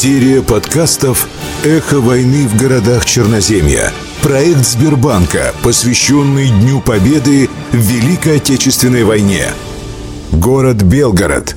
Серия подкастов «Эхо войны в городах Черноземья». Проект Сбербанка, посвященный Дню Победы в Великой Отечественной войне. Город Белгород.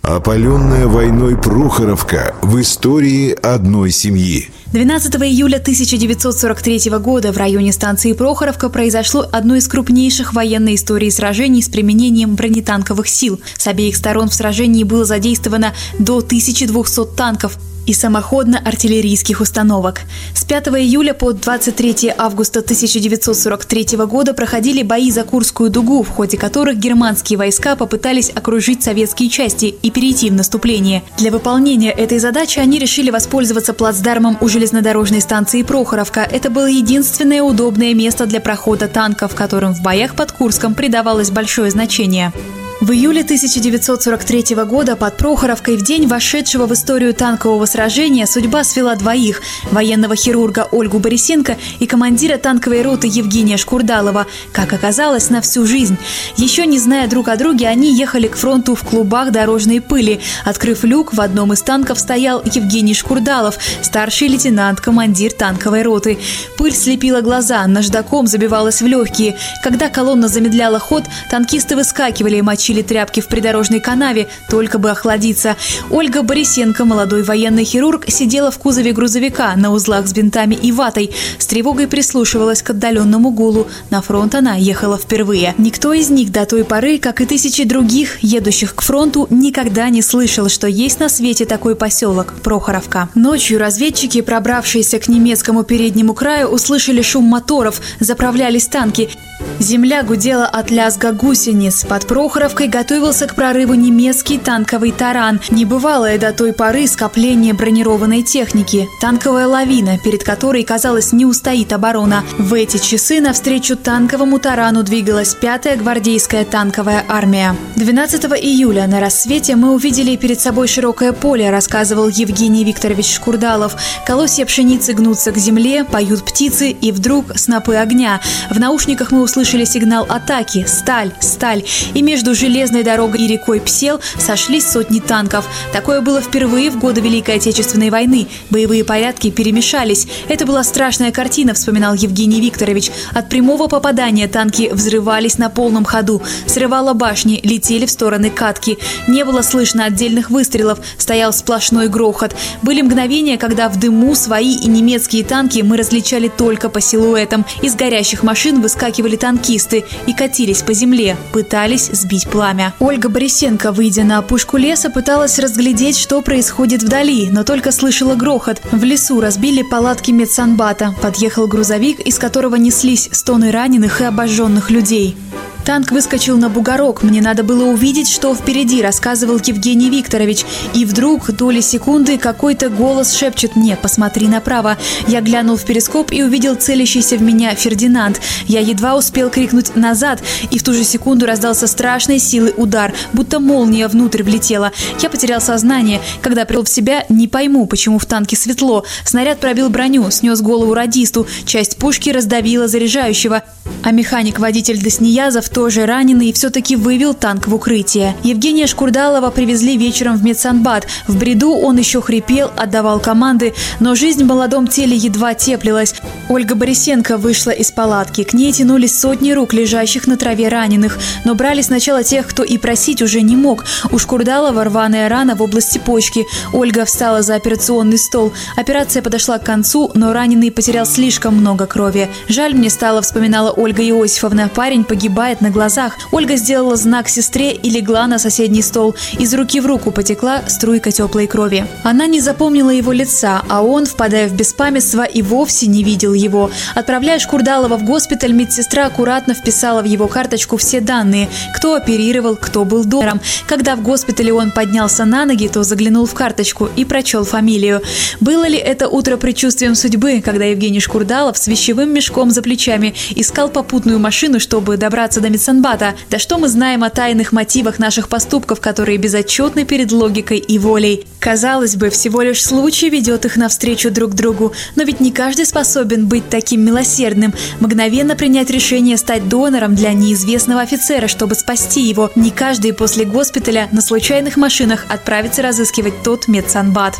Опаленная войной Прохоровка в истории одной семьи. 12 июля 1943 года в районе станции Прохоровка произошло одно из крупнейших военной истории сражений с применением бронетанковых сил. С обеих сторон в сражении было задействовано до 1200 танков, и самоходно-артиллерийских установок. С 5 июля по 23 августа 1943 года проходили бои за Курскую дугу, в ходе которых германские войска попытались окружить советские части и перейти в наступление. Для выполнения этой задачи они решили воспользоваться плацдармом у железнодорожной станции Прохоровка. Это было единственное удобное место для прохода танков, которым в боях под Курском придавалось большое значение. В июле 1943 года под Прохоровкой в день вошедшего в историю танкового сражения судьба свела двоих – военного хирурга Ольгу Борисенко и командира танковой роты Евгения Шкурдалова, как оказалось, на всю жизнь. Еще не зная друг о друге, они ехали к фронту в клубах дорожной пыли. Открыв люк, в одном из танков стоял Евгений Шкурдалов, старший лейтенант, командир танковой роты. Пыль слепила глаза, наждаком забивалась в легкие. Когда колонна замедляла ход, танкисты выскакивали и мочили тащили тряпки в придорожной канаве, только бы охладиться. Ольга Борисенко, молодой военный хирург, сидела в кузове грузовика на узлах с бинтами и ватой. С тревогой прислушивалась к отдаленному гулу. На фронт она ехала впервые. Никто из них до той поры, как и тысячи других, едущих к фронту, никогда не слышал, что есть на свете такой поселок – Прохоровка. Ночью разведчики, пробравшиеся к немецкому переднему краю, услышали шум моторов, заправлялись танки. Земля гудела от лязга гусениц. Под Прохоровкой готовился к прорыву немецкий танковый таран. Небывалое до той поры скопление бронированной техники. Танковая лавина, перед которой, казалось, не устоит оборона. В эти часы навстречу танковому тарану двигалась пятая гвардейская танковая армия. 12 июля на рассвете мы увидели перед собой широкое поле, рассказывал Евгений Викторович Шкурдалов. Колосья пшеницы гнутся к земле, поют птицы, и вдруг снопы огня. В наушниках мы услышали сигнал атаки «Сталь! Сталь!» и между железной дорогой и рекой Псел сошлись сотни танков. Такое было впервые в годы Великой Отечественной войны. Боевые порядки перемешались. Это была страшная картина, вспоминал Евгений Викторович. От прямого попадания танки взрывались на полном ходу. Срывало башни, летели в стороны катки. Не было слышно отдельных выстрелов, стоял сплошной грохот. Были мгновения, когда в дыму свои и немецкие танки мы различали только по силуэтам. Из горящих машин выскакивали танки танкисты и катились по земле, пытались сбить пламя. Ольга Борисенко, выйдя на опушку леса, пыталась разглядеть, что происходит вдали, но только слышала грохот. В лесу разбили палатки медсанбата. Подъехал грузовик, из которого неслись стоны раненых и обожженных людей. Танк выскочил на бугорок. Мне надо было увидеть, что впереди, рассказывал Евгений Викторович. И вдруг, доли секунды, какой-то голос шепчет мне «Посмотри направо». Я глянул в перископ и увидел целящийся в меня Фердинанд. Я едва успел крикнуть «назад», и в ту же секунду раздался страшной силы удар, будто молния внутрь влетела. Я потерял сознание. Когда пришел в себя, не пойму, почему в танке светло. Снаряд пробил броню, снес голову радисту, часть пушки раздавила заряжающего. А механик-водитель Досниязов тоже раненый все-таки вывел танк в укрытие. Евгения Шкурдалова привезли вечером в медсанбат. В бреду он еще хрипел, отдавал команды, но жизнь в молодом теле едва теплилась. Ольга Борисенко вышла из палатки. К ней тянулись сотни рук, лежащих на траве раненых. Но брали сначала тех, кто и просить уже не мог. У Шкурдалова рваная рана в области почки. Ольга встала за операционный стол. Операция подошла к концу, но раненый потерял слишком много крови. Жаль мне стало, вспоминала Ольга Иосифовна. Парень погибает на глазах. Ольга сделала знак сестре и легла на соседний стол. Из руки в руку потекла струйка теплой крови. Она не запомнила его лица, а он, впадая в беспамятство, и вовсе не видел его. Отправляя Шкурдалова в госпиталь, медсестра аккуратно вписала в его карточку все данные, кто оперировал, кто был донором. Когда в госпитале он поднялся на ноги, то заглянул в карточку и прочел фамилию. Было ли это утро предчувствием судьбы, когда Евгений Шкурдалов с вещевым мешком за плечами искал попутную машину, чтобы добраться до Медсанбата. Да что мы знаем о тайных мотивах наших поступков, которые безотчетны перед логикой и волей. Казалось бы, всего лишь случай ведет их навстречу друг другу, но ведь не каждый способен быть таким милосердным, мгновенно принять решение стать донором для неизвестного офицера, чтобы спасти его. Не каждый после госпиталя на случайных машинах отправится разыскивать тот медсанбат.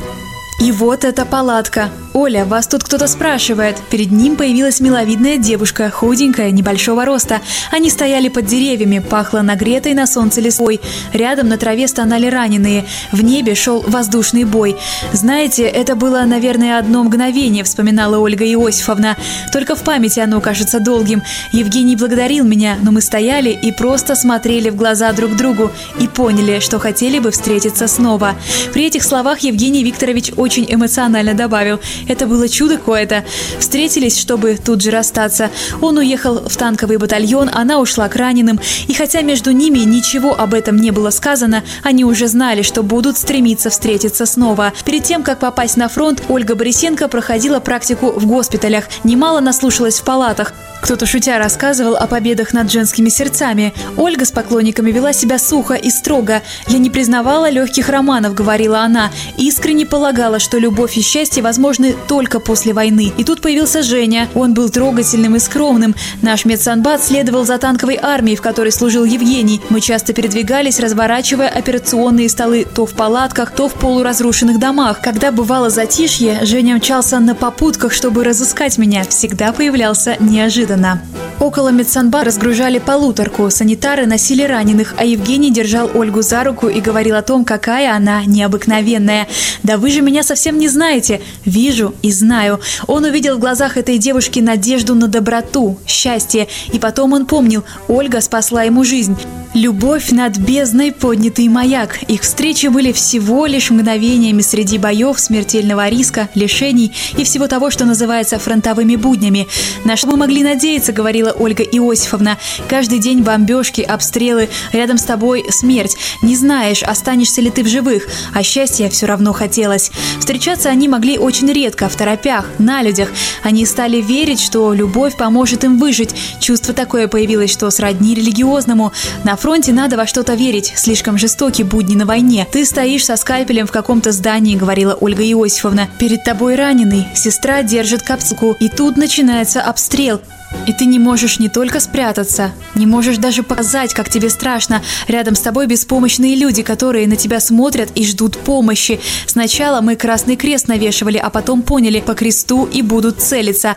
И вот эта палатка. «Оля, вас тут кто-то спрашивает». Перед ним появилась миловидная девушка, худенькая, небольшого роста. Они стояли под деревьями, пахло нагретой на солнце листвой. Рядом на траве стонали раненые. В небе шел воздушный бой. «Знаете, это было, наверное, одно мгновение», – вспоминала Ольга Иосифовна. «Только в памяти оно кажется долгим. Евгений благодарил меня, но мы стояли и просто смотрели в глаза друг другу и поняли, что хотели бы встретиться снова». При этих словах Евгений Викторович очень эмоционально добавил – это было чудо какое-то. Встретились, чтобы тут же расстаться. Он уехал в танковый батальон, она ушла к раненым. И хотя между ними ничего об этом не было сказано, они уже знали, что будут стремиться встретиться снова. Перед тем, как попасть на фронт, Ольга Борисенко проходила практику в госпиталях. Немало наслушалась в палатах. Кто-то шутя рассказывал о победах над женскими сердцами. Ольга с поклонниками вела себя сухо и строго. «Я не признавала легких романов», — говорила она. Искренне полагала, что любовь и счастье возможны только после войны. И тут появился Женя. Он был трогательным и скромным. Наш медсанбат следовал за танковой армией, в которой служил Евгений. Мы часто передвигались, разворачивая операционные столы то в палатках, то в полуразрушенных домах. Когда бывало затишье, Женя мчался на попутках, чтобы разыскать меня. Всегда появлялся неожиданно. Около медсанба разгружали полуторку, санитары носили раненых, а Евгений держал Ольгу за руку и говорил о том, какая она необыкновенная. «Да вы же меня совсем не знаете!» «Вижу и знаю». Он увидел в глазах этой девушки надежду на доброту, счастье, и потом он помнил, Ольга спасла ему жизнь. Любовь над бездной, поднятый маяк. Их встречи были всего лишь мгновениями среди боев, смертельного риска, лишений и всего того, что называется фронтовыми буднями. На что мы могли надеяться, говорила Ольга Иосифовна. Каждый день бомбежки, обстрелы, рядом с тобой смерть. Не знаешь, останешься ли ты в живых, а счастья все равно хотелось. Встречаться они могли очень редко, в торопях, на людях. Они стали верить, что любовь поможет им выжить. Чувство такое появилось, что сродни религиозному. На фронте надо во что-то верить. Слишком жестокие будни на войне. Ты стоишь со скальпелем в каком-то здании, говорила Ольга Иосифовна. Перед тобой раненый. Сестра держит капсулку. И тут начинается обстрел. И ты не можешь не только спрятаться, не можешь даже показать, как тебе страшно. Рядом с тобой беспомощные люди, которые на тебя смотрят и ждут помощи. Сначала мы красный крест навешивали, а потом поняли по кресту и будут целиться.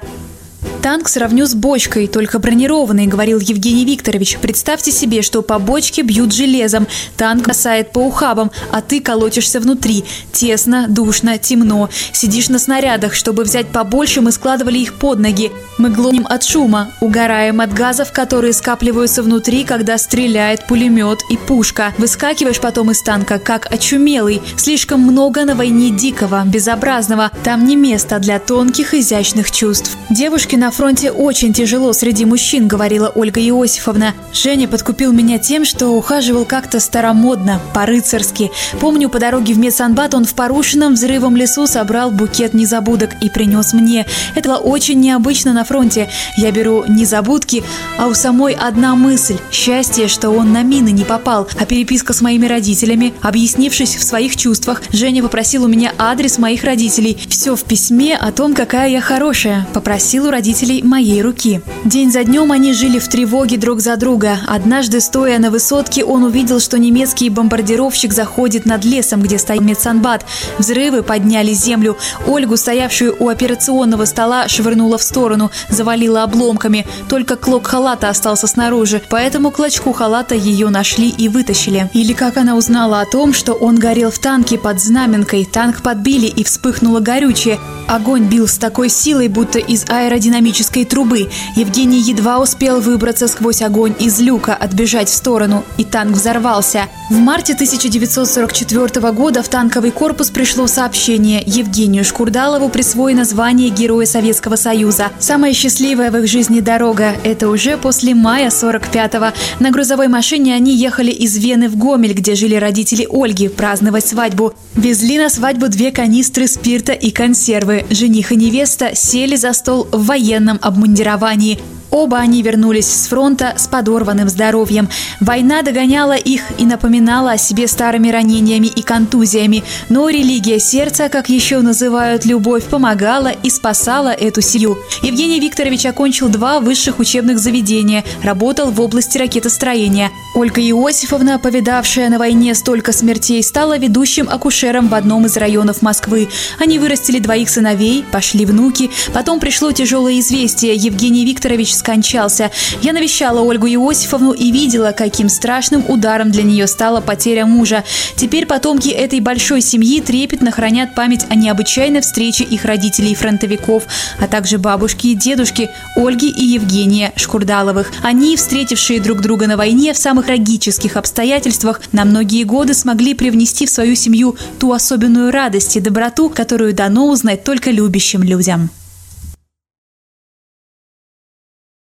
Танк сравню с бочкой, только бронированный, говорил Евгений Викторович. Представьте себе, что по бочке бьют железом, танк бросает по ухабам, а ты колотишься внутри. Тесно, душно, темно. Сидишь на снарядах, чтобы взять побольше, мы складывали их под ноги. Мы глоним от шума, угораем от газов, которые скапливаются внутри, когда стреляет пулемет и пушка. Выскакиваешь потом из танка, как очумелый. Слишком много на войне дикого, безобразного. Там не место для тонких, изящных чувств. Девушки на фронте очень тяжело среди мужчин, говорила Ольга Иосифовна. Женя подкупил меня тем, что ухаживал как-то старомодно, по-рыцарски. Помню, по дороге в медсанбат он в порушенном взрывом лесу собрал букет незабудок и принес мне. Это было очень необычно на фронте. Я беру незабудки, а у самой одна мысль – счастье, что он на мины не попал. А переписка с моими родителями, объяснившись в своих чувствах, Женя попросил у меня адрес моих родителей. Все в письме о том, какая я хорошая. Попросил у родителей носителей моей руки. День за днем они жили в тревоге друг за друга. Однажды, стоя на высотке, он увидел, что немецкий бомбардировщик заходит над лесом, где стоит медсанбат. Взрывы подняли землю. Ольгу, стоявшую у операционного стола, швырнула в сторону, завалила обломками. Только клок халата остался снаружи, поэтому клочку халата ее нашли и вытащили. Или как она узнала о том, что он горел в танке под знаменкой. Танк подбили и вспыхнуло горючее. Огонь бил с такой силой, будто из аэродинамического электрической трубы. Евгений едва успел выбраться сквозь огонь из люка, отбежать в сторону, и танк взорвался. В марте 1944 года в танковый корпус пришло сообщение. Евгению Шкурдалову присвоено звание Героя Советского Союза. Самая счастливая в их жизни дорога – это уже после мая 45-го. На грузовой машине они ехали из Вены в Гомель, где жили родители Ольги, праздновать свадьбу. Везли на свадьбу две канистры спирта и консервы. Жених и невеста сели за стол в военном военном обмундировании. Оба они вернулись с фронта с подорванным здоровьем. Война догоняла их и напоминала о себе старыми ранениями и контузиями, но религия сердца, как еще называют любовь, помогала и спасала эту семью. Евгений Викторович окончил два высших учебных заведения, работал в области ракетостроения. Ольга Иосифовна, повидавшая на войне столько смертей, стала ведущим акушером в одном из районов Москвы. Они вырастили двоих сыновей, пошли внуки. Потом пришло тяжелое известие. Евгений Викторович скончался. Я навещала Ольгу Иосифовну и видела, каким страшным ударом для нее стала потеря мужа. Теперь потомки этой большой семьи трепетно хранят память о необычайной встрече их родителей-фронтовиков, а также бабушки и дедушки Ольги и Евгения Шкурдаловых. Они, встретившие друг друга на войне в самых трагических обстоятельствах, на многие годы смогли привнести в свою семью ту особенную радость и доброту, которую дано узнать только любящим людям.